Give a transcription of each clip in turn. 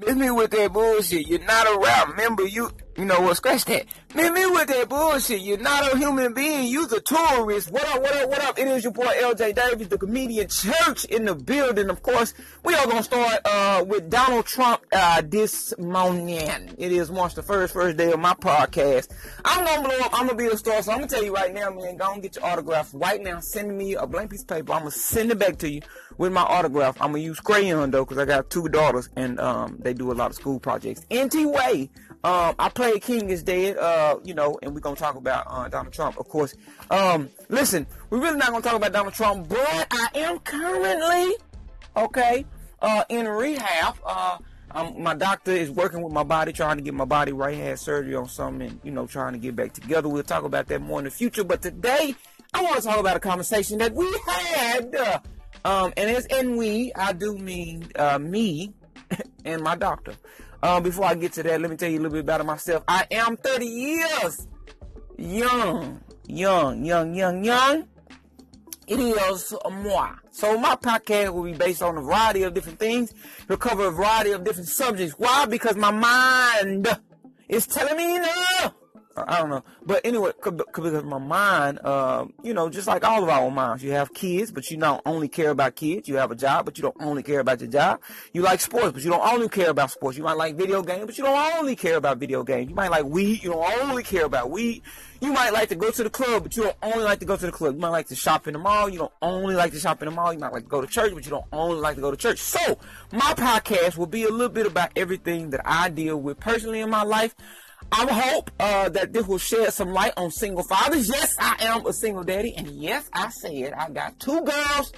Miss me with that bullshit. You're not a rap. Remember, you, you know what? Scratch that. Miss me with that bullshit. You're not a human being. You're a tourist. What up, what up, what up? It is your boy LJ Davis, the comedian church in the building. Of course, we are going to start, uh, with Donald Trump, uh, this morning. It is March the first, first day of my podcast. I'm going to blow up. I'm going to be a star. So I'm going to tell you right now, man, go and get your autograph right now. Send me a blank piece of paper. I'm going to send it back to you with my autograph. I'm going to use crayon though, cause I got two daughters and, um, they do a lot of school projects. NT Way. Um, I played King is Dead, uh, you know, and we're gonna talk about uh, Donald Trump, of course. Um, listen, we're really not gonna talk about Donald Trump, but I am currently, okay, uh, in rehab. Uh, um, my doctor is working with my body, trying to get my body right. Had surgery on something, and you know, trying to get back together. We'll talk about that more in the future. But today, I want to talk about a conversation that we had. Uh, um, and as in we, I do mean uh, me and my doctor. Um, before I get to that, let me tell you a little bit about myself. I am 30 years young, young, young, young, young. It is moi. So my podcast will be based on a variety of different things. It'll cover a variety of different subjects. Why? Because my mind is telling me no. I don't know. But anyway, because my mind, uh, you know, just like all of our minds, you have kids, but you don't only care about kids. You have a job, but you don't only care about your job. You like sports, but you don't only care about sports. You might like video games, but you don't only care about video games. You might like weed, you don't only care about weed. You might like to go to the club, but you don't only like to go to the club. You might like to shop in the mall. You don't only like to shop in the mall. You might like to go to church, but you don't only like to go to church. So, my podcast will be a little bit about everything that I deal with personally in my life. I hope uh, that this will shed some light on single fathers. Yes, I am a single daddy, and yes, I said I got two girls.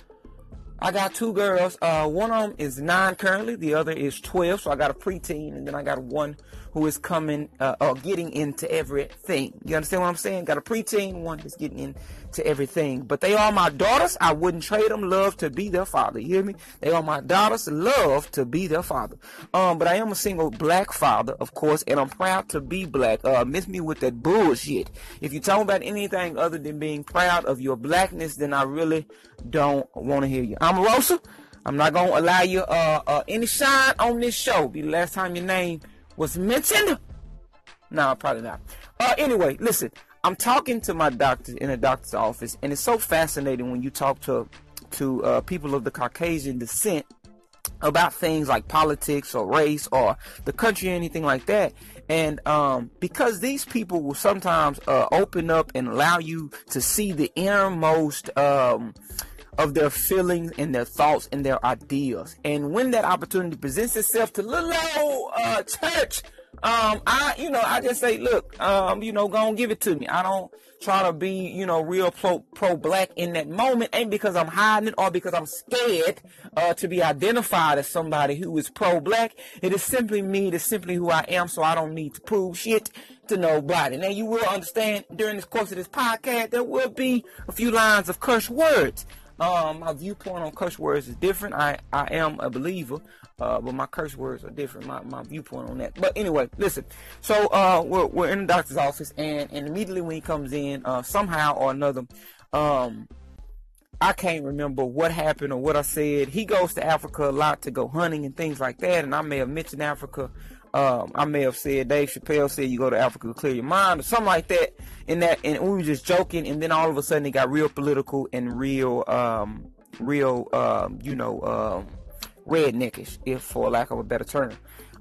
I got two girls. Uh, one of them is nine currently. The other is twelve. So I got a preteen, and then I got one who is coming uh, or getting into everything. You understand what I'm saying? Got a preteen, one that's getting into everything. But they are my daughters. I wouldn't trade them. Love to be their father. You hear me? They are my daughters. Love to be their father. Um, but I am a single black father, of course, and I'm proud to be black. Uh, miss me with that bullshit. If you talk about anything other than being proud of your blackness, then I really don't want to hear you. I'm Rosa. I'm not gonna allow you uh, uh, any shine on this show. Be the last time your name was mentioned? No, probably not. Uh, anyway, listen, I'm talking to my doctor in a doctor's office, and it's so fascinating when you talk to to uh, people of the Caucasian descent about things like politics or race or the country or anything like that. And um, because these people will sometimes uh, open up and allow you to see the innermost um, of their feelings and their thoughts and their ideas. And when that opportunity presents itself to little old uh, church, um, I, you know, I just say, look, um, you know, go and give it to me. I don't try to be, you know, real pro, pro black in that moment. Ain't because I'm hiding it or because I'm scared, uh, to be identified as somebody who is pro black. It is simply me. It is simply who I am. So I don't need to prove shit to nobody. Now you will understand during this course of this podcast, there will be a few lines of curse words. Um, my viewpoint on curse words is different. I, I am a believer, uh, but my curse words are different. My, my viewpoint on that. But anyway, listen. So uh, we're, we're in the doctor's office, and, and immediately when he comes in, uh, somehow or another, um, I can't remember what happened or what I said. He goes to Africa a lot to go hunting and things like that, and I may have mentioned Africa um, I may have said Dave Chappelle said you go to Africa to clear your mind or something like that. In that, and we were just joking, and then all of a sudden it got real political and real, um, real, um, you know, um, redneckish, if for lack of a better term.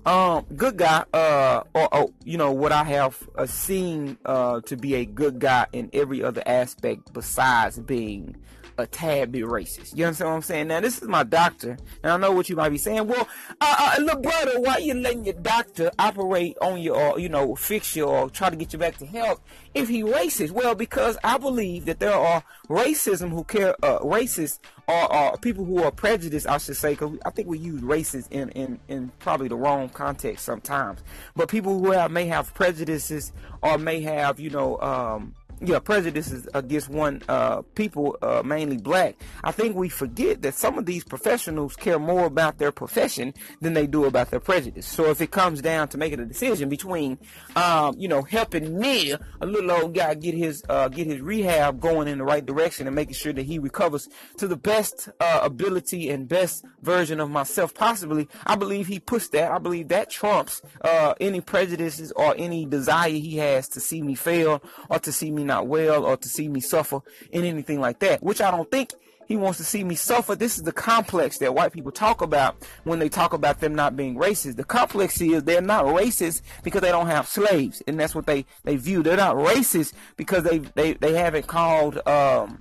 Um, good guy, uh, or, oh, you know, what I have uh, seen, uh, to be a good guy in every other aspect besides being a tad bit racist. You understand what I'm saying? Now, this is my doctor, and I know what you might be saying. Well, uh, uh, look, brother, why you letting your doctor operate on you or, you know, fix you or try to get you back to health if he racist? Well, because I believe that there are racism who care, uh, racist or, or people who are prejudiced, I should say, because I think we use racist in, in, in probably the wrong context sometimes. But people who have, may have prejudices or may have, you know, um, yeah, prejudices against one uh, people, uh, mainly black. I think we forget that some of these professionals care more about their profession than they do about their prejudice. So if it comes down to making a decision between, um, you know, helping me, a little old guy, get his uh, get his rehab going in the right direction and making sure that he recovers to the best uh, ability and best version of myself possibly, I believe he puts that. I believe that trumps uh, any prejudices or any desire he has to see me fail or to see me not well or to see me suffer in anything like that, which I don't think he wants to see me suffer. This is the complex that white people talk about when they talk about them not being racist. The complex is they're not racist because they don't have slaves, and that's what they they view. They're not racist because they they they haven't called um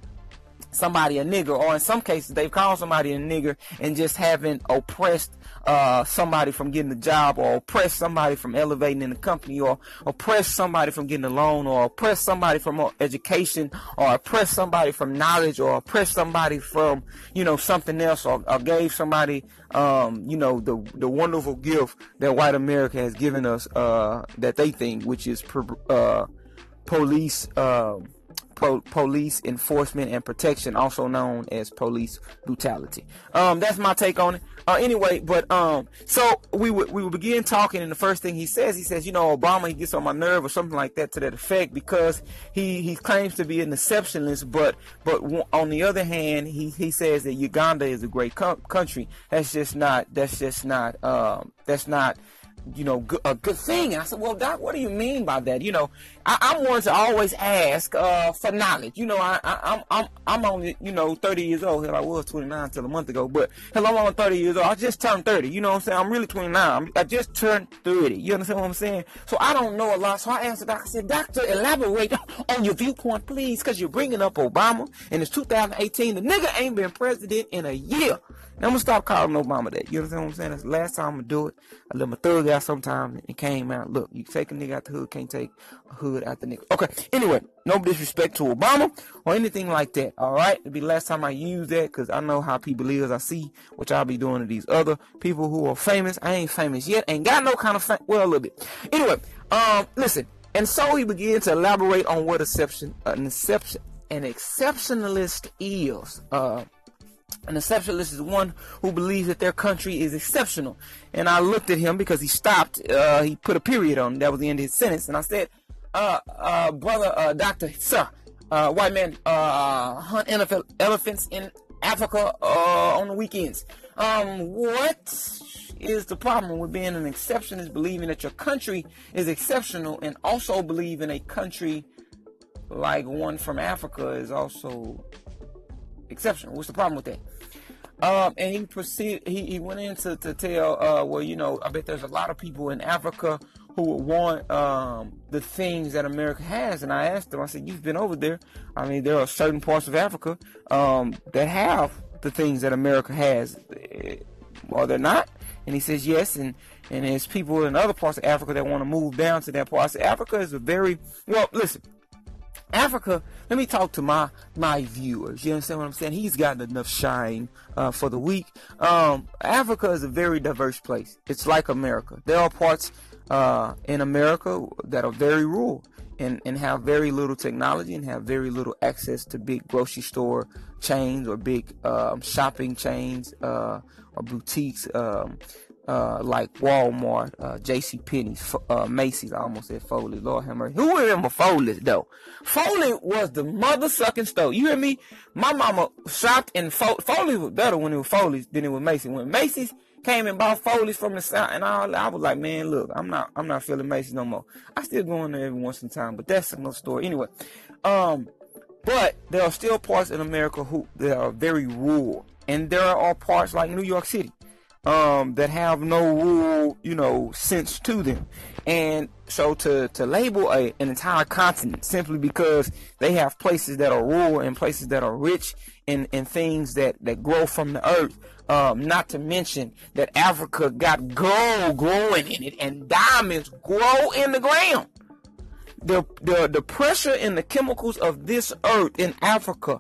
somebody a nigger, or in some cases they've called somebody a nigger and just haven't oppressed uh, somebody from getting a job, or oppressed somebody from elevating in the company, or oppressed somebody from getting a loan, or oppressed somebody from education, or oppressed somebody from knowledge, or oppressed somebody from you know something else, or, or gave somebody um, you know the the wonderful gift that white America has given us uh, that they think, which is uh, police. Um, po- police enforcement and protection, also known as police brutality. Um, that's my take on it. Uh, anyway, but um, so we we would begin talking, and the first thing he says, he says, you know, Obama he gets on my nerve or something like that to that effect because he he claims to be an exceptionalist, but but on the other hand, he he says that Uganda is a great co- country. That's just not that's just not um that's not you know, a good thing. And I said, well, Doc, what do you mean by that? You know, I, am one to always ask uh, for knowledge. You know, I, am I'm, I'm only, you know, 30 years old. Hell, I was 29 until a month ago. But hell, I'm only 30 years old. I just turned 30. You know what I'm saying? I'm really 29. I'm, i just turned 30. You understand what I'm saying? So I don't know a lot. So I asked the doctor. I said, Doctor, elaborate on your viewpoint, please, because you're bringing up Obama, and it's 2018. The nigga ain't been president in a year. Now I'm gonna stop calling Obama that. You understand what I'm saying? That's the last time I'm gonna do it. I let my thug out sometime and it came out. Look, you take a nigga out the hood, can't take a hood out the nigga. Okay. Anyway, no disrespect to Obama or anything like that. All right. It'll be last time I use that because I know how people is. I see what y'all be doing to these other people who are famous. I ain't famous yet. Ain't got no kind of fame. Well, a little bit. Anyway, um, listen. And so he began to elaborate on what exception, an exception, an exceptionalist is. Uh, an exceptionalist is one who believes that their country is exceptional. And I looked at him because he stopped. Uh, he put a period on. That was the end of his sentence. And I said, uh, uh, brother, uh, doctor, sir, uh, white man uh, hunt elephants in Africa on the weekends. Um, what is the problem with being an exceptionist, believing that your country is exceptional, and also believing a country like one from Africa is also exceptional. What's the problem with that? Um, and he proceeded. He, he went into to tell, uh, well, you know, I bet there's a lot of people in Africa who would want um, the things that America has. And I asked him, I said, you've been over there. I mean, there are certain parts of Africa um, that have the things that America has. Are there not? And he says yes. And and there's people in other parts of Africa that want to move down to that part. I said, Africa is a very well. Listen, Africa, let me talk to my my viewers. You understand what I'm saying? He's gotten enough shine uh, for the week. Um, Africa is a very diverse place. It's like America. There are parts uh, in America that are very rural and, and have very little technology and have very little access to big grocery store chains or big um, shopping chains uh, or boutiques. Um, uh, like Walmart, uh, J.C. Penney's, uh, Macy's. I almost said Foley. Lord have mercy. Who remember Foley though? Foley was the mother sucking store. You hear me? My mama shopped in Fo- Foley was better when it was Foley's than it was Macy's. When Macy's came and bought Foley's from the south, and all, I was like, man, look, I'm not, I'm not feeling Macy's no more. I still go in there every once in a time, but that's another story. Anyway, um, but there are still parts in America who that are very rural, and there are parts like New York City um, that have no rule, you know, sense to them. And so to, to label a, an entire continent simply because they have places that are rural and places that are rich in, in things that, that grow from the earth. Um, not to mention that Africa got gold growing in it and diamonds grow in the ground. The, the, the pressure and the chemicals of this earth in Africa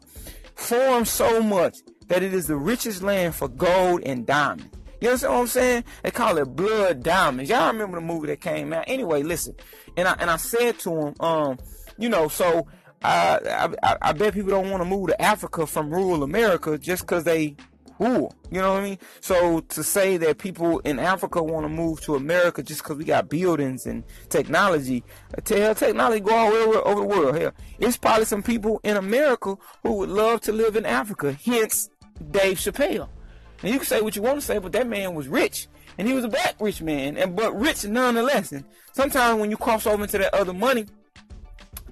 form so much that it is the richest land for gold and diamonds. You understand what I'm saying? They call it Blood Diamonds. Y'all remember the movie that came out? Anyway, listen. And I and I said to him, um, you know, so I, I, I bet people don't want to move to Africa from rural America just because they rule. You know what I mean? So to say that people in Africa want to move to America just because we got buildings and technology, tell technology go all over, over the world. Hell, it's probably some people in America who would love to live in Africa. Hence, Dave Chappelle. And you can say what you want to say, but that man was rich. And he was a black rich man, and but rich nonetheless. And sometimes when you cross over into that other money,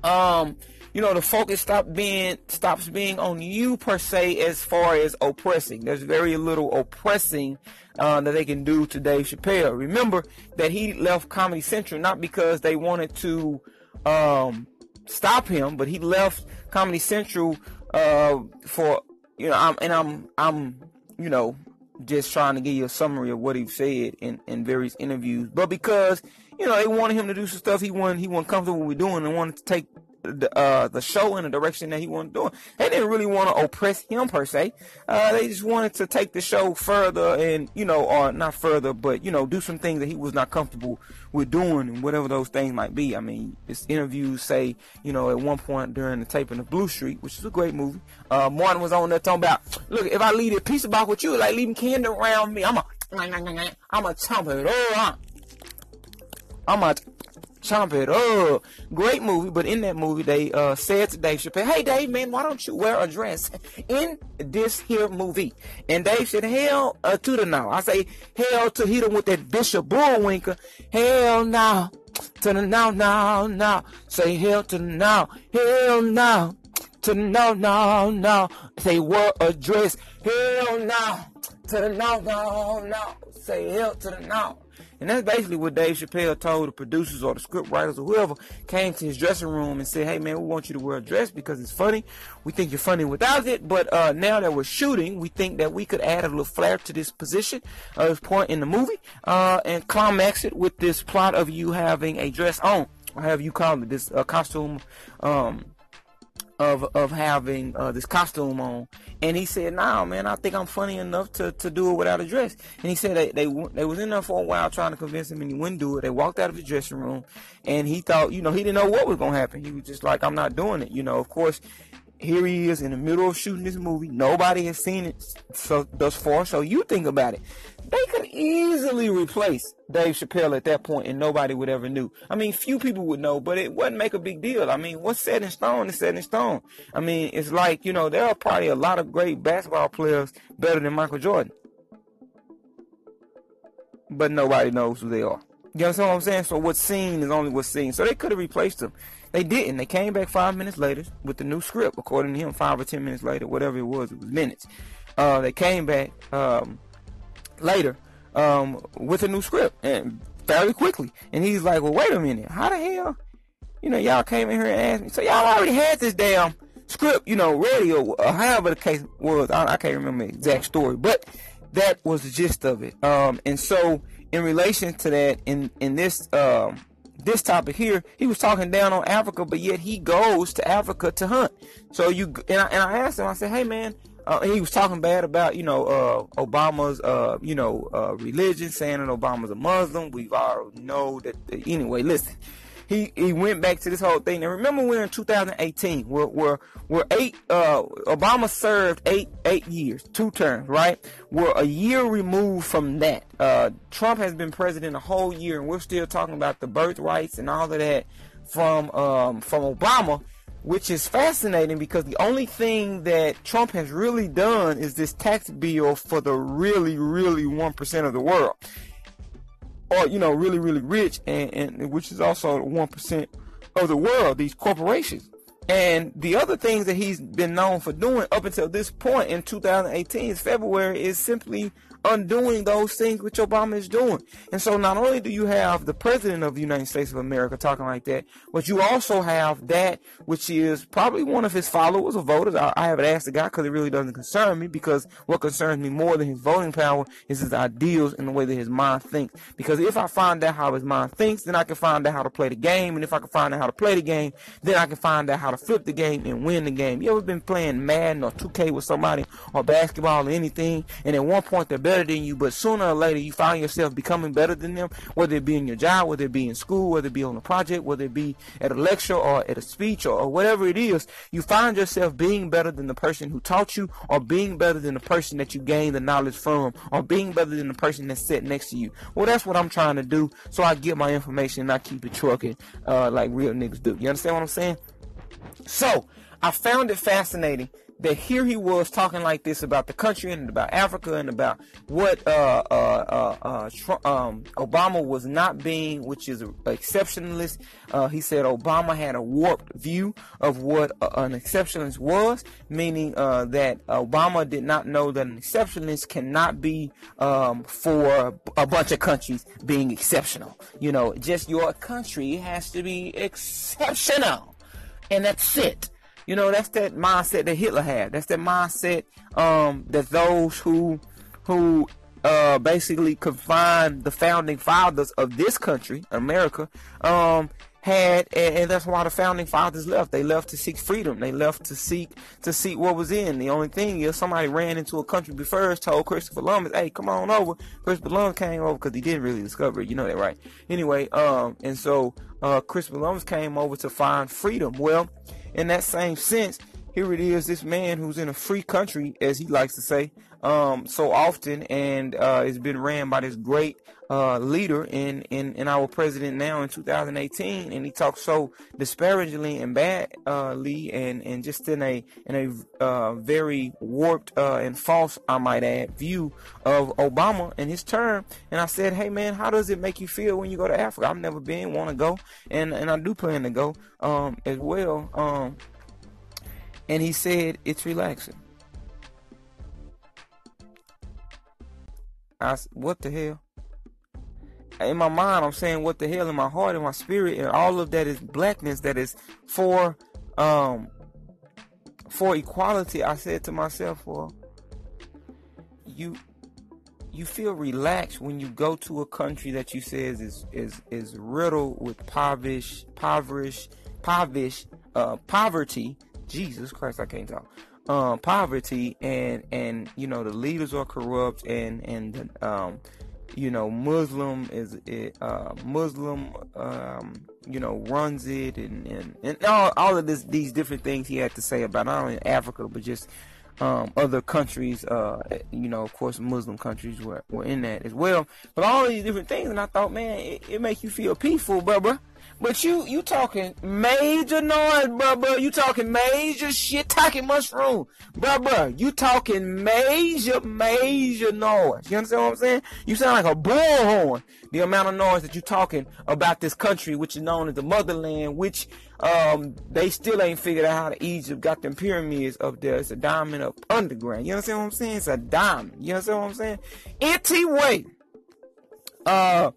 um, you know, the focus stop being stops being on you per se as far as oppressing. There's very little oppressing uh, that they can do to Dave Chappelle. Remember that he left Comedy Central not because they wanted to um, stop him, but he left Comedy Central uh, for you know, I'm, and I'm I'm you know just trying to give you a summary of what he said in, in various interviews. But because, you know, they wanted him to do some stuff he wasn't he wasn't comfortable with doing and wanted to take the, uh, the show in the direction that he wanted to do. They didn't really want to oppress him per se. Uh, they just wanted to take the show further and, you know, or not further, but, you know, do some things that he was not comfortable with doing and whatever those things might be. I mean, his interviews say, you know, at one point during the taping of Blue Streak, which is a great movie, uh, Martin was on there talking about, look, if I leave a piece of box with you, like leaving candy around me, I'm a, I'm a chomp it all I'm a chomp it up. Great movie, but in that movie they uh, said to Dave Chappelle, "Hey Dave, man, why don't you wear a dress in this here movie?" And Dave said, "Hell uh, to the no." I say, "Hell to hit him with that Bishop Bullwinkle." Hell no to the no, no, no. Say hell to the no, hell no to the no, no, no. Say wear a dress. Hell no to the no, no, no. Say hell to the no. And that's basically what Dave Chappelle told the producers or the script writers or whoever came to his dressing room and said, hey man, we want you to wear a dress because it's funny. We think you're funny without it, but uh, now that we're shooting, we think that we could add a little flair to this position, uh, this point in the movie, uh, and climax it with this plot of you having a dress on, or have you call it, this uh, costume, um, of of having uh, this costume on, and he said, "Nah, man, I think I'm funny enough to, to do it without a dress." And he said they, they they was in there for a while trying to convince him, and he wouldn't do it. They walked out of the dressing room, and he thought, you know, he didn't know what was gonna happen. He was just like, "I'm not doing it." You know, of course, here he is in the middle of shooting this movie. Nobody has seen it so thus far. So you think about it. They could easily replace Dave Chappelle at that point and nobody would ever knew. I mean, few people would know, but it wouldn't make a big deal. I mean, what's set in stone is set in stone. I mean, it's like, you know, there are probably a lot of great basketball players better than Michael Jordan. But nobody knows who they are. You understand what I'm saying? So what's seen is only what's seen. So they could have replaced him. They didn't. They came back five minutes later with the new script, according to him, five or ten minutes later, whatever it was, it was minutes. Uh, they came back um, later um, with a new script and fairly quickly. And he's like, well, wait a minute. How the hell? You know, y'all came in here and asked me. So y'all already had this damn script, you know, ready or, however the case was. I, I, can't remember the exact story, but that was the gist of it. Um, and so in relation to that, in, in this, um, this topic here, he was talking down on Africa, but yet he goes to Africa to hunt. So you and I, and I asked him, I said, "Hey man," uh, he was talking bad about you know uh, Obama's uh, you know uh, religion, saying that Obama's a Muslim. We all know that. Anyway, listen he he went back to this whole thing. And remember, we're in 2018. We're we're eight. Uh, Obama served eight eight years, two terms, right? We're a year removed from that. Uh, Trump has been president a whole year, and we're still talking about the birthrights and all of that from um, from Obama which is fascinating because the only thing that Trump has really done is this tax bill for the really, really 1% of the world or you know really really rich and, and which is also one percent of the world these corporations. And the other things that he's been known for doing up until this point in 2018 February is simply undoing those things which Obama is doing. And so not only do you have the president of the United States of America talking like that, but you also have that which is probably one of his followers or voters. I, I haven't asked the guy because it really doesn't concern me because what concerns me more than his voting power is his ideals and the way that his mind thinks. Because if I find out how his mind thinks, then I can find out how to play the game. And if I can find out how to play the game, then I can find out how to flip the game and win the game. You ever been playing Madden or 2K with somebody or basketball or anything? And at one point, they're better than you, but sooner or later you find yourself becoming better than them, whether it be in your job, whether it be in school, whether it be on a project, whether it be at a lecture or at a speech or, or whatever it is, you find yourself being better than the person who taught you or being better than the person that you gained the knowledge from or being better than the person that's sitting next to you. Well, that's what I'm trying to do. So I get my information and I keep it trucking uh, like real niggas do. You understand what I'm saying? So I found it fascinating that here he was talking like this about the country and about Africa and about what uh, uh, uh, uh Trump, um, Obama was not being, which is exceptionalist. Uh, he said Obama had a warped view of what an exceptionalist was, meaning uh, that Obama did not know that an exceptionalist cannot be um, for a bunch of countries being exceptional. You know, just your country has to be exceptional, and that's it. You know, that's that mindset that Hitler had. That's that mindset um, that those who who uh, basically confined the founding fathers of this country, America, um, had, and, and, that's why the founding fathers left. They left to seek freedom. They left to seek to seek what was in. The only thing is, somebody ran into a country before us, told Christopher Columbus, "Hey, come on over." Christopher Columbus came over because he didn't really discover it. You know that, right? Anyway, um, and so uh, Christopher Columbus came over to find freedom. Well, in that same sense, here it is, this man who's in a free country, as he likes to say, um, so often, and uh, it's been ran by this great uh, leader in, in, in our president now in 2018, and he talks so disparagingly and badly, and, and just in a in a uh, very warped uh, and false, I might add, view of Obama and his term. And I said, hey man, how does it make you feel when you go to Africa? I've never been, want to go, and and I do plan to go um, as well. Um, and he said it's relaxing. I what the hell? In my mind, I'm saying what the hell in my heart, in my spirit, and all of that is blackness. That is for um for equality. I said to myself, well, you you feel relaxed when you go to a country that you says is is is riddled with poverty, poverty, poverty, uh, poverty Jesus Christ, I can't talk. Um, poverty and and you know the leaders are corrupt and and um, you know Muslim is it, uh, Muslim um, you know runs it and and, and all, all of this these different things he had to say about not only Africa but just um, other countries, uh, you know, of course, Muslim countries were, were in that as well. But all these different things, and I thought, man, it, it makes you feel peaceful, brother. But you you talking major noise, bro, bro. You talking major shit talking mushroom, bro, bro. You talking major, major noise. You understand what I'm saying? You sound like a bullhorn. The amount of noise that you talking about this country, which is known as the motherland, which um they still ain't figured out how to Egypt got them pyramids up there. It's a diamond up underground. You understand what I'm saying? It's a diamond. You understand what I'm saying? Anyway, uh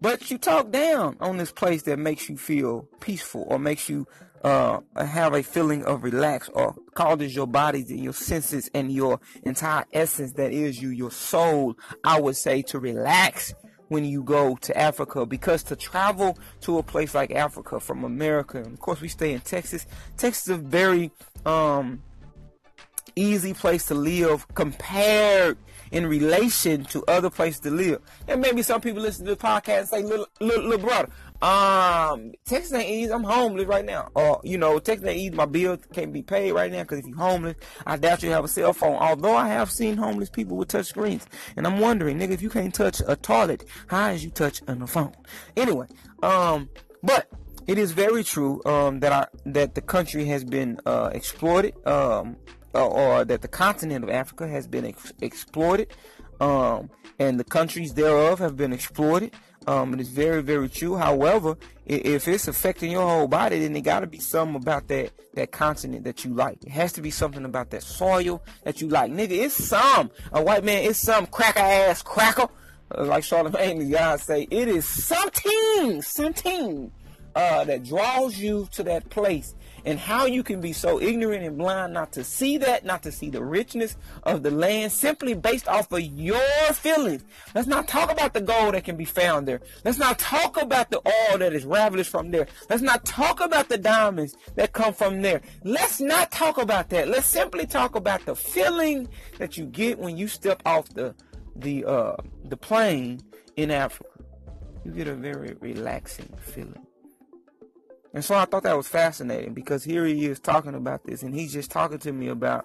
but you talk down on this place that makes you feel peaceful or makes you uh, have a feeling of relax or causes your body and your senses and your entire essence that is you, your soul, I would say to relax when you go to Africa because to travel to a place like Africa from America, and of course we stay in Texas. Texas is a very um, easy place to live compared in relation to other places to live. And maybe some people listen to the podcast and say, little, little, little brother, um, Texas ain't easy. I'm homeless right now. Or, you know, Texas ain't easy. My bill can't be paid right now because if you're homeless, I doubt you have a cell phone. Although I have seen homeless people with touch screens. And I'm wondering, nigga, if you can't touch a toilet, how is you touch on a phone? Anyway, um, but it is very true um, that I that the country has been uh, exploited um, or that the continent of Africa has been ex- exploited, um, and the countries thereof have been exploited. Um, it is very, very true. However, if it's affecting your whole body, then it got to be something about that that continent that you like. It has to be something about that soil that you like, nigga. It's some a white man. It's some cracker ass cracker, uh, like Charlamagne tha God say. It is something, something uh, that draws you to that place and how you can be so ignorant and blind not to see that, not to see the richness of the land simply based off of your feelings. Let's not talk about the gold that can be found there. Let's not talk about the oil that is ravished from there. Let's not talk about the diamonds that come from there. Let's not talk about that. Let's simply talk about the feeling that you get when you step off the the uh, the plane in Africa, you get a very relaxing feeling. And so I thought that was fascinating because here he is talking about this, and he's just talking to me about,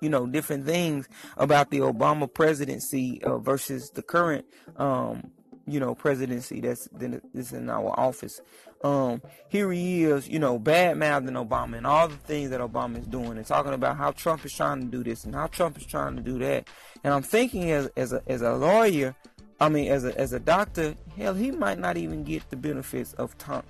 you know, different things about the Obama presidency uh, versus the current, um, you know, presidency that's that's in our office. Um, here he is, you know, bad mouthing Obama and all the things that Obama is doing, and talking about how Trump is trying to do this and how Trump is trying to do that. And I'm thinking as as a as a lawyer, I mean, as a as a doctor, hell, he might not even get the benefits of Trump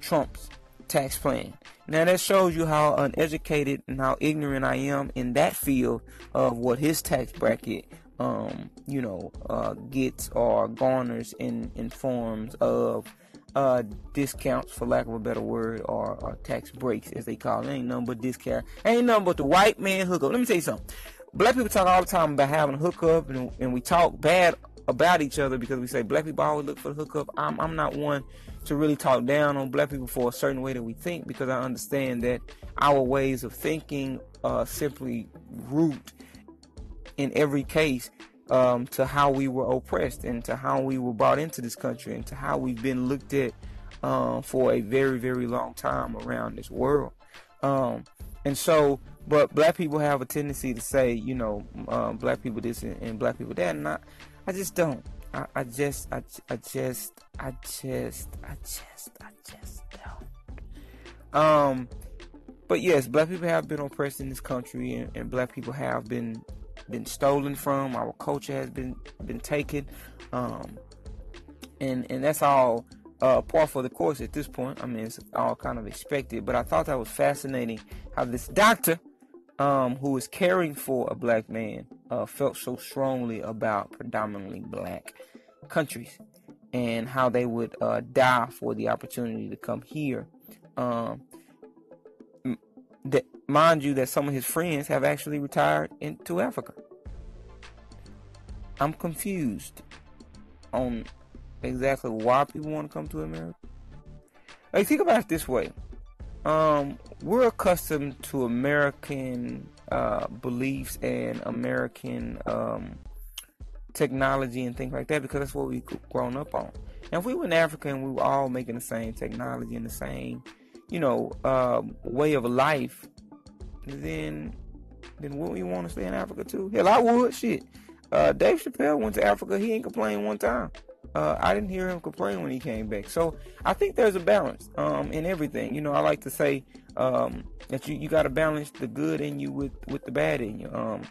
Trump's tax plan. Now that shows you how uneducated and how ignorant I am in that field of what his tax bracket, um, you know, uh, gets or garners in in forms of uh, discounts, for lack of a better word, or, or tax breaks as they call it. Ain't nothing but discount. Ain't nothing but the white man hookup. Let me tell you something. Black people talk all the time about having a hookup, and, and we talk bad about each other because we say black people always look for the hookup. I'm I'm not one to really talk down on black people for a certain way that we think because I understand that our ways of thinking uh, simply root in every case um, to how we were oppressed and to how we were brought into this country and to how we've been looked at um, for a very very long time around this world. Um, and so, but black people have a tendency to say, you know, um, black people this and, and black people that, and I, I just don't. I, I just, I, I just, I just, I just, I just don't. Um, but yes, black people have been oppressed in this country, and, and black people have been been stolen from. Our culture has been been taken, um, and and that's all uh, par for the course at this point. I mean, it's all kind of expected. But I thought that was fascinating how this doctor um, who was caring for a black man uh, felt so strongly about predominantly black countries and how they would uh, die for the opportunity to come here. Um, that, mind you, that some of his friends have actually retired into Africa. I'm confused on exactly why people want to come to America. Like, think about it this way um, we're accustomed to American uh, beliefs and American um, technology and things like that because that's what we've grown up on. If we were in Africa and we were all making the same technology and the same, you know, um, way of life, then then would we want to stay in Africa too? Hell, I would. Shit. Uh, Dave Chappelle went to Africa. He ain't complained one time. Uh, I didn't hear him complain when he came back. So I think there's a balance um, in everything. You know, I like to say um, that you, you got to balance the good in you with, with the bad in you. Um,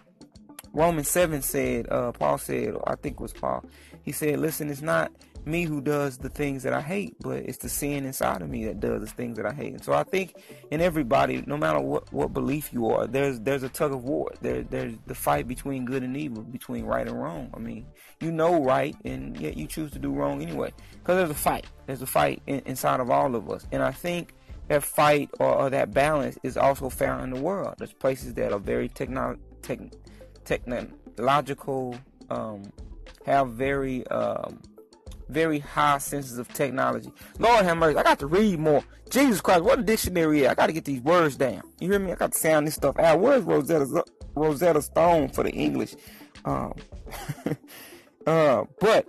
Romans 7 said, uh, Paul said, I think it was Paul, he said, listen, it's not me who does the things that I hate, but it's the sin inside of me that does the things that I hate. And so I think in everybody, no matter what, what belief you are, there's there's a tug of war. There there's the fight between good and evil, between right and wrong. I mean, you know right, and yet you choose to do wrong anyway. Because there's a fight. There's a fight in, inside of all of us, and I think that fight or, or, that balance is also found in the world. There's places that are very techno- tech, technological, um, have very um, very high senses of technology. Lord have mercy. I got to read more. Jesus Christ, what a dictionary is. I got to get these words down. You hear me? I got to sound this stuff out. Where's Rosetta, Rosetta Stone for the English? Um, uh, but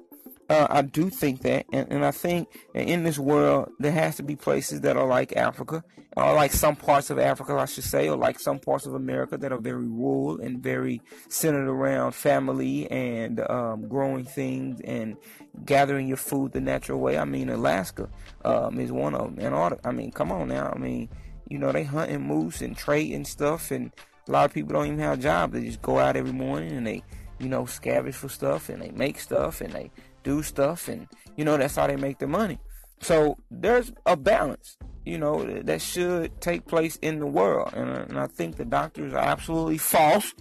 uh, I do think that, and, and I think in this world there has to be places that are like Africa, or like some parts of Africa, I should say, or like some parts of America that are very rural and very centered around family and um, growing things and gathering your food the natural way. I mean, Alaska um, is one of them. Antarctica. I mean, come on now. I mean, you know, they hunting moose and trading stuff, and a lot of people don't even have a job. They just go out every morning and they, you know, scavenge for stuff and they make stuff and they do stuff, and you know that's how they make their money. So there's a balance, you know, that should take place in the world, and, and I think the doctors are absolutely false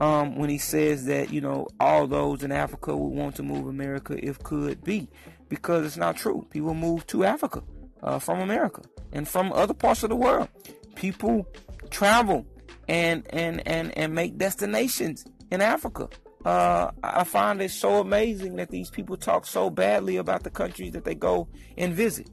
um, when he says that you know all those in Africa would want to move America if could be, because it's not true. People move to Africa uh, from America and from other parts of the world. People travel and and and and make destinations in Africa uh, I find it so amazing that these people talk so badly about the countries that they go and visit.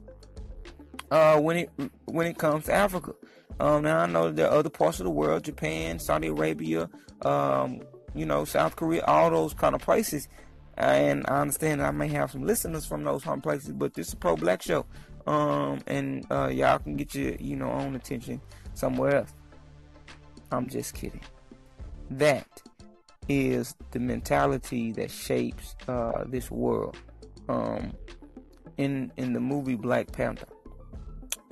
Uh, when it when it comes to Africa, um, now I know there are other parts of the world, Japan, Saudi Arabia, um, you know, South Korea, all those kind of places. And I understand I may have some listeners from those home places, but this is a pro-black show, um, and uh, y'all can get your, you know, own attention somewhere else. I'm just kidding. That is the mentality that shapes uh, this world. Um, in in the movie Black Panther,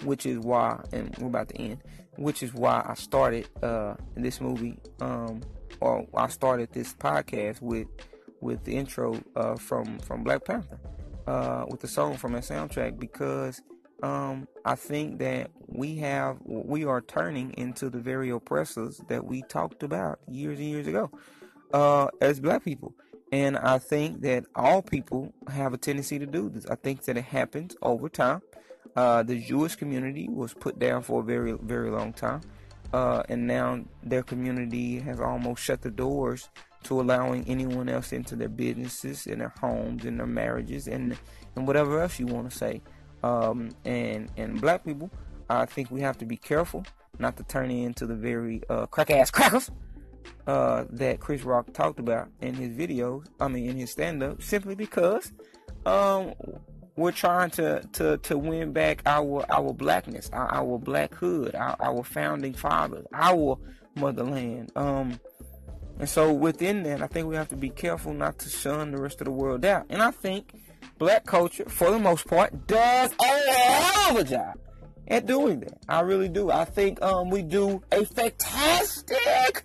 which is why, and we're about to end, which is why I started uh, this movie, um, or I started this podcast with with the intro uh, from from Black Panther, uh, with the song from that soundtrack, because um, I think that we have we are turning into the very oppressors that we talked about years and years ago uh, as Black people. And I think that all people have a tendency to do this. I think that it happens over time. Uh, the Jewish community was put down for a very, very long time. Uh, and now their community has almost shut the doors to allowing anyone else into their businesses and their homes and their marriages and and whatever else you want to say. Um, and and black people, I think we have to be careful not to turn into the very uh, crack ass crackers uh, that Chris Rock talked about in his videos. I mean, in his stand up, simply because um, we're trying to, to, to win back our our blackness, our, our black hood, our, our founding fathers, our motherland. Um, and so within that, I think we have to be careful not to shun the rest of the world out. And I think black culture, for the most part, does a hell of a job at doing that. I really do. I think um, we do a fantastic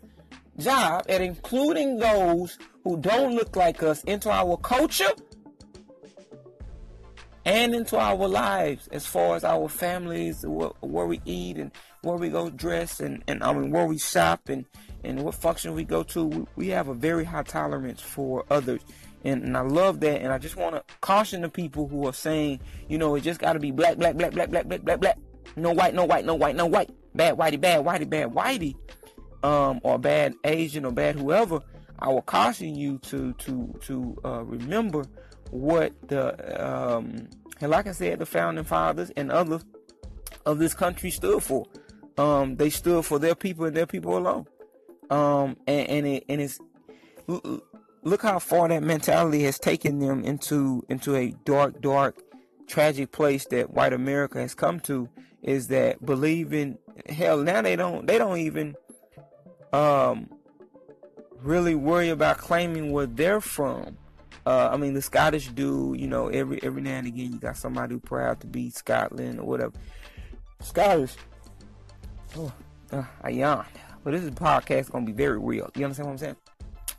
job at including those who don't look like us into our culture and into our lives as far as our families, where, we eat and where we go dress and, and I mean where we shop and, and what function we go to. We have a very high tolerance for others. And, and I love that. And I just want to caution the people who are saying, you know, it just got to be black, black, black, black, black, black, black, black. No white, no white, no white, no white. Bad whitey, bad whitey, bad whitey um, or bad Asian or bad whoever, I will caution you to to to uh, remember what the um, like I said, the founding fathers and others of this country stood for. Um, they stood for their people and their people alone. Um, and, and it and it's look how far that mentality has taken them into into a dark, dark, tragic place that white America has come to. Is that believing hell now they don't they don't even um, really worry about claiming where they're from. Uh, I mean, the Scottish dude, you know, every every now and again, you got somebody who proud to be Scotland or whatever. Scottish. Oh, uh, I yawned. But this is podcast gonna be very real. You understand what I'm saying?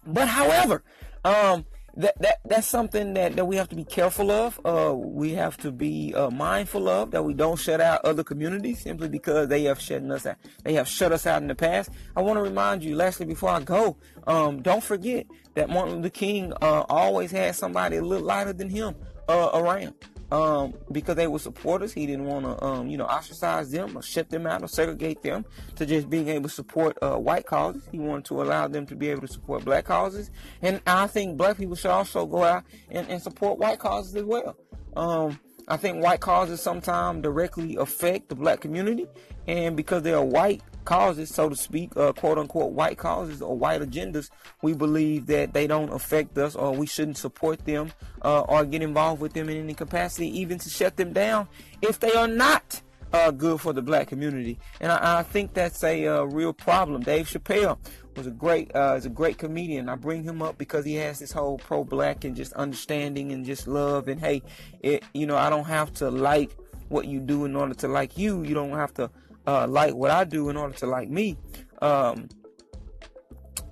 But however, um, that, that that's something that, that we have to be careful of. Uh, we have to be uh, mindful of that we don't shut out other communities simply because they have shut us out. They have shut us out in the past. I want to remind you, lastly, before I go, um, don't forget that Martin Luther King uh, always had somebody a little lighter than him uh, around um, because they were supporters. He didn't want to, um, you know, ostracize them or shut them out or segregate them to just being able to support uh, white causes. He wanted to allow them to be able to support black causes. And I think black people should also go out and, and support white causes as well. Um, I think white causes sometimes directly affect the black community, and because they are white causes, so to speak, uh, quote unquote, white causes or white agendas, we believe that they don't affect us, or we shouldn't support them, uh, or get involved with them in any capacity, even to shut them down if they are not. Uh, good for the black community, and I, I think that's a uh, real problem. Dave Chappelle was a great uh, is a great comedian. I bring him up because he has this whole pro black and just understanding and just love and hey, it you know I don't have to like what you do in order to like you. You don't have to uh, like what I do in order to like me. Um,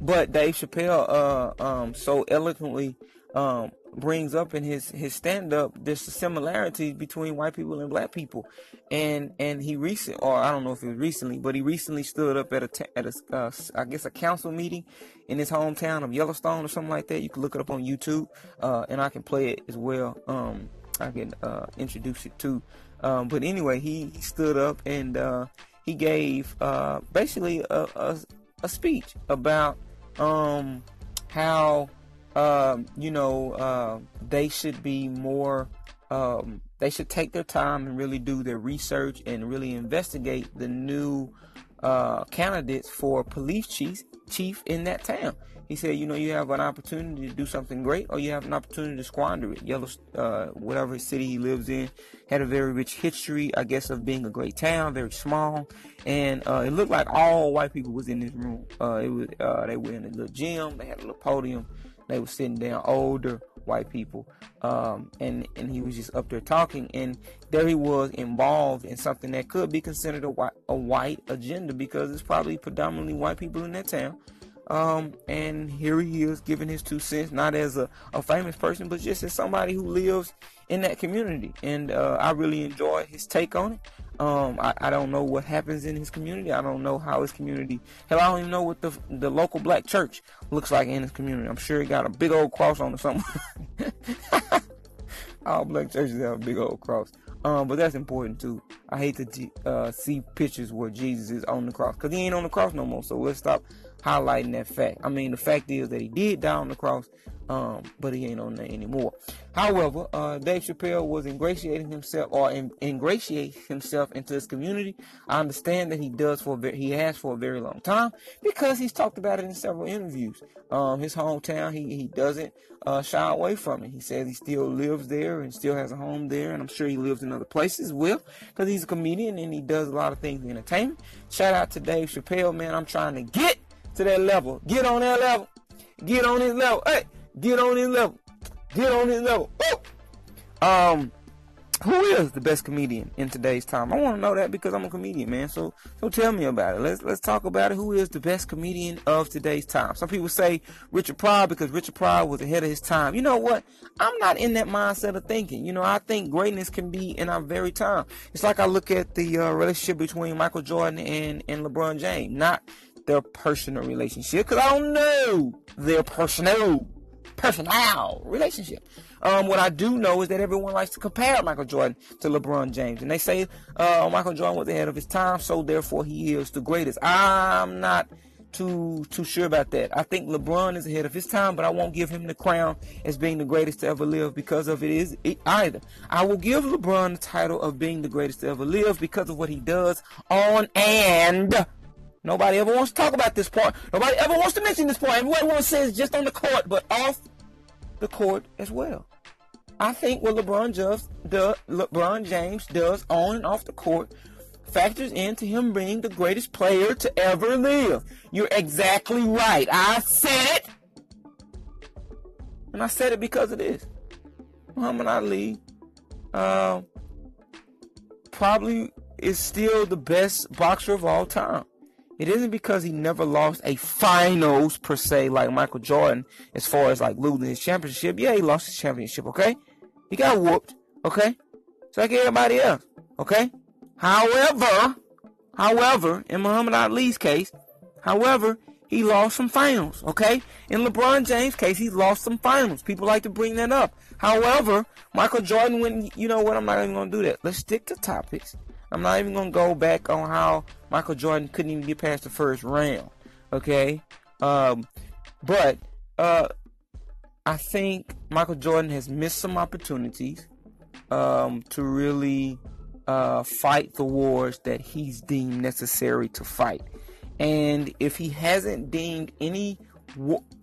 but Dave Chappelle uh, um, so eloquently um, brings up in his his stand up a similarity between white people and black people. And and he recent or I don't know if it was recently but he recently stood up at a at a uh, I guess a council meeting in his hometown of Yellowstone or something like that. You can look it up on YouTube uh, and I can play it as well. Um, I can uh, introduce it too um, but anyway he, stood up and uh, he gave uh, basically a, a, a speech about um, how um, you know, uh, they should be more, um, they should take their time and really do their research and really investigate the new uh, candidates for police chief chief in that town. He said, you know, you have an opportunity to do something great, or you have an opportunity to squander it. Yellow, uh, whatever city he lives in, had a very rich history, I guess, of being a great town, very small, and uh, it looked like all white people was in this room. Uh, it was, uh, they were in a little gym, they had a little podium, they were sitting down, older white people, um, and and he was just up there talking, and there he was involved in something that could be considered a a white agenda because it's probably predominantly white people in that town um, and here he is giving his two cents, not as a, a famous person, but just as somebody who lives in that community. And uh, I really enjoy his take on it. Um, I, I, don't know what happens in his community. I don't know how his community. Hell, I don't even know what the the local black church looks like in his community. I'm sure he got a big old cross on or something. All black churches have a big old cross. Um, but that's important too. I hate to uh, see pictures where Jesus is on the cross because he ain't on the cross no more. So let's stop highlighting that fact. I mean, the fact is that he did die on the cross, um, but he ain't on there anymore. However, uh, Dave Chappelle was ingratiating himself or in, ingratiate himself into this community. I understand that he does for he has for a very long time because he's talked about it in several interviews. Um, his hometown, he he doesn't uh, shy away from it. He says he still lives there and still has a home there, and I'm sure he lives in other places well because he's a comedian and he does a lot of things in entertainment. Shout out to Dave Chappelle, man. I'm trying to get to that level. Get on that level. Get on his level. Hey, get on his level. Get on his level. Um, who is the best comedian in today's time? I want to know that because I'm a comedian, man. So, so tell me about it. Let's let's talk about it. Who is the best comedian of today's time? Some people say Richard Pryor because Richard Pryor was ahead of his time. You know what? I'm not in that mindset of thinking. You know, I think greatness can be in our very time. It's like I look at the uh, relationship between Michael Jordan and and LeBron James. Not their personal relationship because I don't know their personal personal relationship. Um, what I do know is that everyone likes to compare Michael Jordan to LeBron James, and they say uh, Michael Jordan was ahead of his time, so therefore he is the greatest. I'm not too too sure about that. I think LeBron is ahead of his time, but I won't give him the crown as being the greatest to ever live because of it is it either. I will give LeBron the title of being the greatest to ever live because of what he does on and Nobody ever wants to talk about this part. Nobody ever wants to mention this part. Everyone says just on the court, but off the court as well. I think what LeBron does, LeBron James does on and off the court factors into him being the greatest player to ever live. You're exactly right. I said it. And I said it because of this. Muhammad Ali uh, probably is still the best boxer of all time. It isn't because he never lost a finals per se like Michael Jordan as far as like losing his championship. Yeah, he lost his championship, okay? He got whooped, okay? Just like everybody else, okay? However, however, in Muhammad Ali's case, however, he lost some finals, okay? In LeBron James' case, he lost some finals. People like to bring that up. However, Michael Jordan went, you know what, I'm not even going to do that. Let's stick to topics. I'm not even gonna go back on how Michael Jordan couldn't even get past the first round. Okay, um, but uh, I think Michael Jordan has missed some opportunities um, to really uh, fight the wars that he's deemed necessary to fight. And if he hasn't deemed any,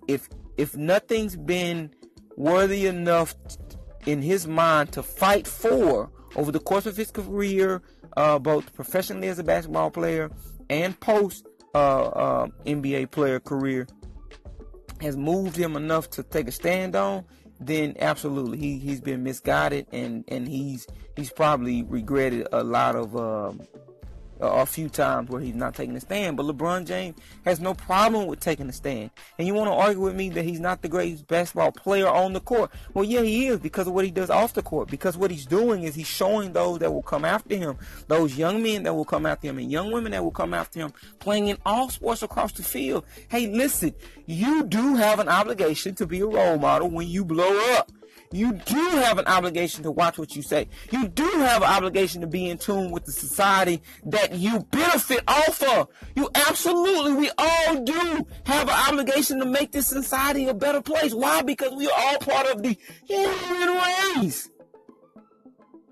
if if nothing's been worthy enough in his mind to fight for over the course of his career uh, both professionally as a basketball player and post uh, uh, NBA player career has moved him enough to take a stand on, then absolutely he he's been misguided and and he's he's probably regretted a lot of um, a few times where he's not taking a stand. But LeBron James has no problem with taking a stand. And you want to argue with me that he's not the greatest basketball player on the court? Well, yeah, he is because of what he does off the court. Because what he's doing is he's showing those that will come after him, those young men that will come after him, and young women that will come after him, playing in all sports across the field. Hey, listen, you do have an obligation to be a role model when you blow up. You do have an obligation to watch what you say. You do have an obligation to be in tune with the society that you benefit off of. You absolutely, we all do have an obligation to make this society a better place. Why? Because we are all part of the human race.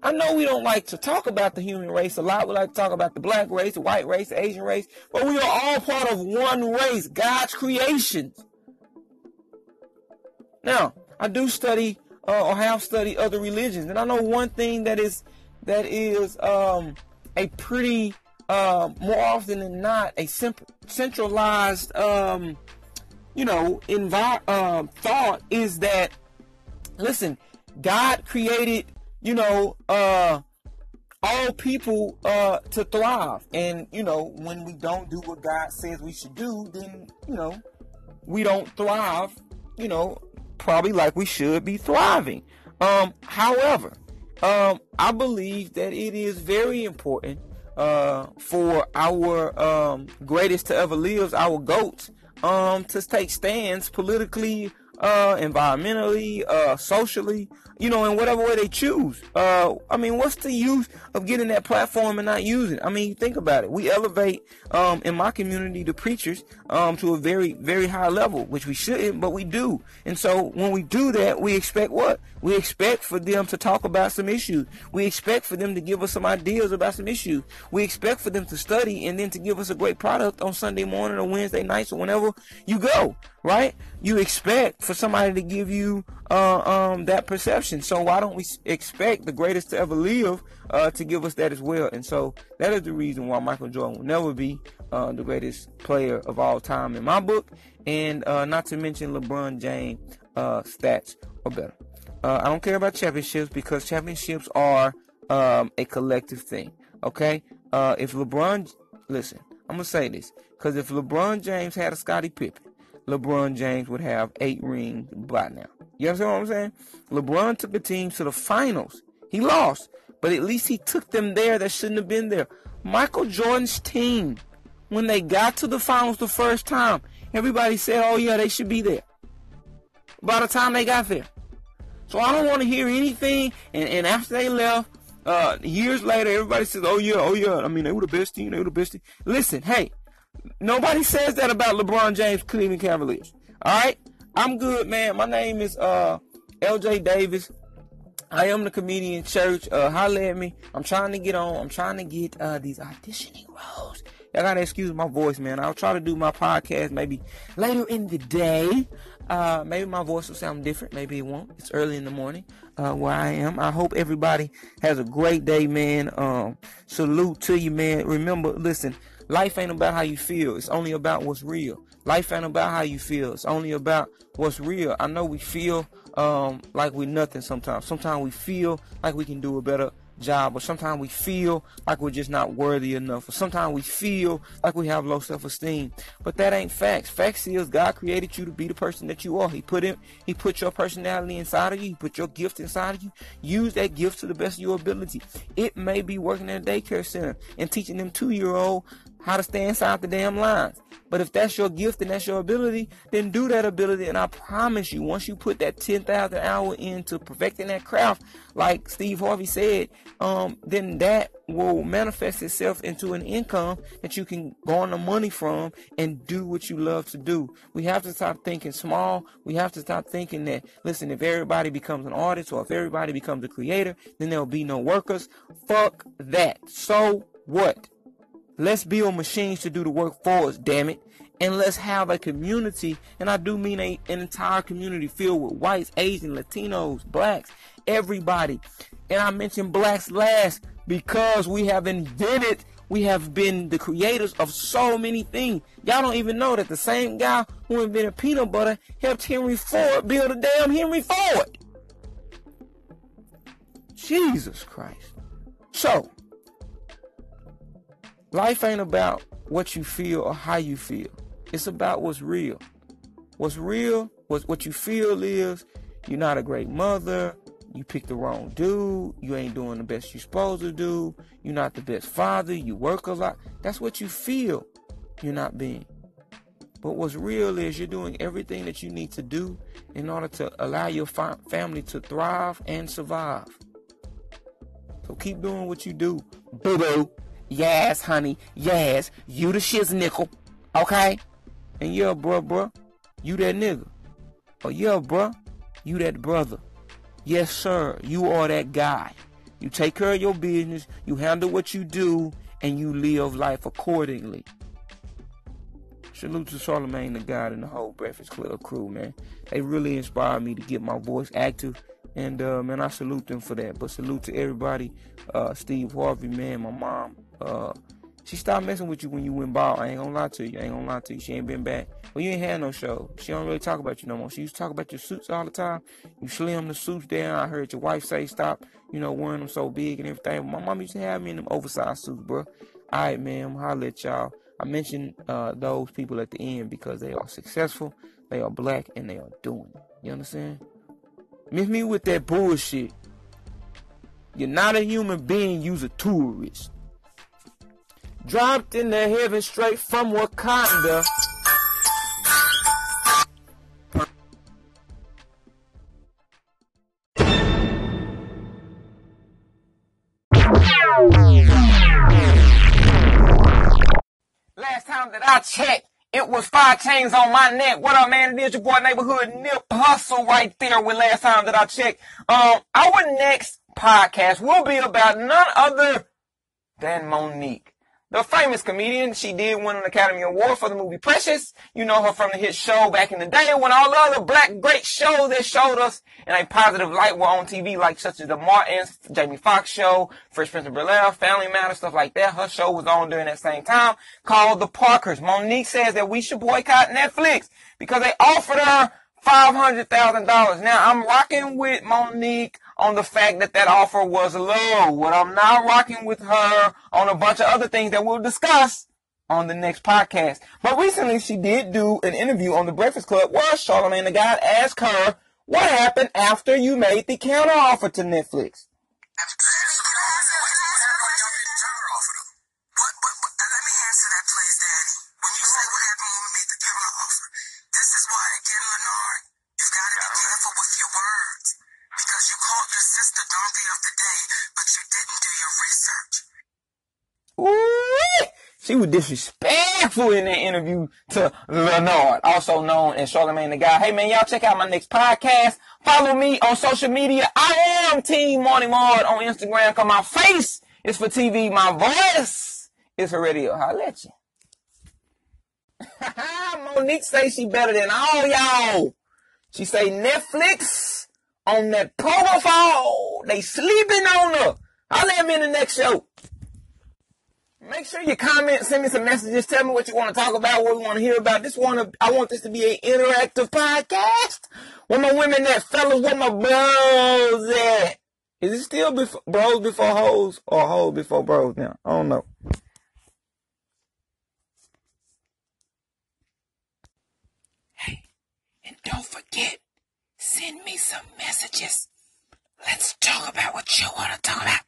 I know we don't like to talk about the human race a lot. We like to talk about the black race, the white race, the Asian race, but we are all part of one race, God's creations. Now, I do study uh, or have studied other religions, and I know one thing that is that is um, a pretty uh, more often than not a simple, centralized um, you know envi- uh, thought is that listen, God created you know uh, all people uh, to thrive, and you know when we don't do what God says we should do, then you know we don't thrive. You know probably like we should be thriving. Um, however, um, I believe that it is very important uh, for our um, greatest to ever lives, our goats, um, to take stands politically, uh, environmentally, uh, socially, you know, in whatever way they choose. Uh, I mean, what's the use of getting that platform and not using it? I mean, think about it. We elevate, um, in my community, the preachers, um, to a very, very high level, which we shouldn't, but we do. And so when we do that, we expect what? We expect for them to talk about some issues. We expect for them to give us some ideas about some issues. We expect for them to study and then to give us a great product on Sunday morning or Wednesday nights or whenever you go, right? You expect for somebody to give you, uh, um, that perception. So why don't we expect the greatest to ever live uh, to give us that as well? And so that is the reason why Michael Jordan will never be uh, the greatest player of all time in my book, and uh, not to mention LeBron James uh, stats are better. Uh, I don't care about championships because championships are um, a collective thing. Okay, uh, if LeBron, listen, I'm gonna say this because if LeBron James had a Scottie Pippen, LeBron James would have eight rings by now. You understand what I'm saying? LeBron took the team to the finals. He lost, but at least he took them there that shouldn't have been there. Michael Jordan's team, when they got to the finals the first time, everybody said, oh yeah, they should be there. By the time they got there. So I don't want to hear anything. And, and after they left, uh, years later, everybody says, oh yeah, oh yeah. I mean, they were the best team. They were the best team. Listen, hey, nobody says that about LeBron James Cleveland Cavaliers. All right? I'm good, man. My name is uh, LJ Davis. I am the comedian church. Uh, holla at me. I'm trying to get on. I'm trying to get uh, these auditioning roles. I gotta excuse my voice, man. I'll try to do my podcast maybe later in the day. Uh, maybe my voice will sound different. Maybe it won't. It's early in the morning uh, where I am. I hope everybody has a great day, man. Um, salute to you, man. Remember, listen, life ain't about how you feel. It's only about what's real. Life ain't about how you feel. It's only about what's real. I know we feel um, like we're nothing sometimes. Sometimes we feel like we can do a better job, but sometimes we feel like we're just not worthy enough. Or sometimes we feel like we have low self-esteem. But that ain't facts. Facts is God created you to be the person that you are. He put him, He put your personality inside of you. He put your gift inside of you. Use that gift to the best of your ability. It may be working at a daycare center and teaching them two-year-old how to stay inside the damn lines. But if that's your gift and that's your ability, then do that ability. And I promise you, once you put that 10,000 hour into perfecting that craft, like Steve Harvey said, um, then that will manifest itself into an income that you can garner money from and do what you love to do. We have to stop thinking small. We have to stop thinking that, listen, if everybody becomes an artist or if everybody becomes a creator, then there'll be no workers. Fuck that. So what? Let's build machines to do the work for us, damn it. And let's have a community, and I do mean a, an entire community filled with whites, Asian, Latinos, blacks, everybody. And I mentioned blacks last because we have invented, we have been the creators of so many things. Y'all don't even know that the same guy who invented peanut butter helped Henry Ford build a damn Henry Ford. Jesus Christ. So, Life ain't about what you feel or how you feel. It's about what's real. What's real, what, what you feel is you're not a great mother, you picked the wrong dude, you ain't doing the best you're supposed to do, you're not the best father, you work a lot. That's what you feel you're not being. But what's real is you're doing everything that you need to do in order to allow your fa- family to thrive and survive. So keep doing what you do, boo boo. Yes, honey. Yes. You the shiz nickel. Okay? And yeah, bruh, bruh. You that nigga. Oh, yeah, bruh. You that brother. Yes, sir. You are that guy. You take care of your business. You handle what you do. And you live life accordingly. Salute to Charlamagne tha God and the whole Breakfast Club crew, man. They really inspired me to get my voice active. And uh, man, I salute them for that. But salute to everybody. Uh, Steve Harvey, man, my mom. Uh, she stopped messing with you when you went bald. I ain't gonna lie to you. I ain't gonna lie to you. She ain't been back. Well, you ain't had no show. She don't really talk about you no more. She used to talk about your suits all the time. You slim the suits down. I heard your wife say stop, you know, wearing them so big and everything. My mom used to have me in them oversized suits, bro. All right, man. I'll let y'all. I mentioned uh, those people at the end because they are successful, they are black, and they are doing it. You understand? Miss me with that bullshit. You're not a human being, you're a tourist. Dropped in the heaven straight from Wakanda. Last time that I checked, it was five chains on my neck. What up, man? It is your boy neighborhood Nip Hussle right there with last time that I checked. Um, our next podcast will be about none other than Mo'Nique. The famous comedian, she did win an Academy Award for the movie Precious. You know her from the hit show back in the day when all the other black great shows that showed us in a positive light were on TV, like such as The Martins, Jamie Foxx show, Fresh Prince of Bel-Air, Family Matters, stuff like that. Her show was on during that same time called The Parkers. Mo'Nique says that we should boycott Netflix because they offered her $500,000. Now I'm rocking with Mo'Nique on the fact that that offer was low. What I'm not rocking with her on a bunch of other things that we'll discuss on the next podcast. But recently she did do an interview on the Breakfast Club where Charlamagne tha God asked her what happened after you made the counter offer to Netflix. Disrespectful in that interview to Lenard, also known as Charlamagne tha God. Hey man, y'all check out my next podcast. Follow me on social media. I am Team Marty Mard on Instagram. Cause my face is for TV. My voice is for radio. I'll let you. Mo'Nique say she better than all y'all. She say Netflix on that profile. They sleeping on her. I'll let me in the next show. Make sure you comment, send me some messages, tell me what you want to talk about, what you want to hear about. This one, I want this to be an interactive podcast. Where my women at, fellas, where my bros at? Is it still before, bros before hoes or hoes before bros now? I don't know. Hey, and don't forget, send me some messages. Let's talk about what you want to talk about.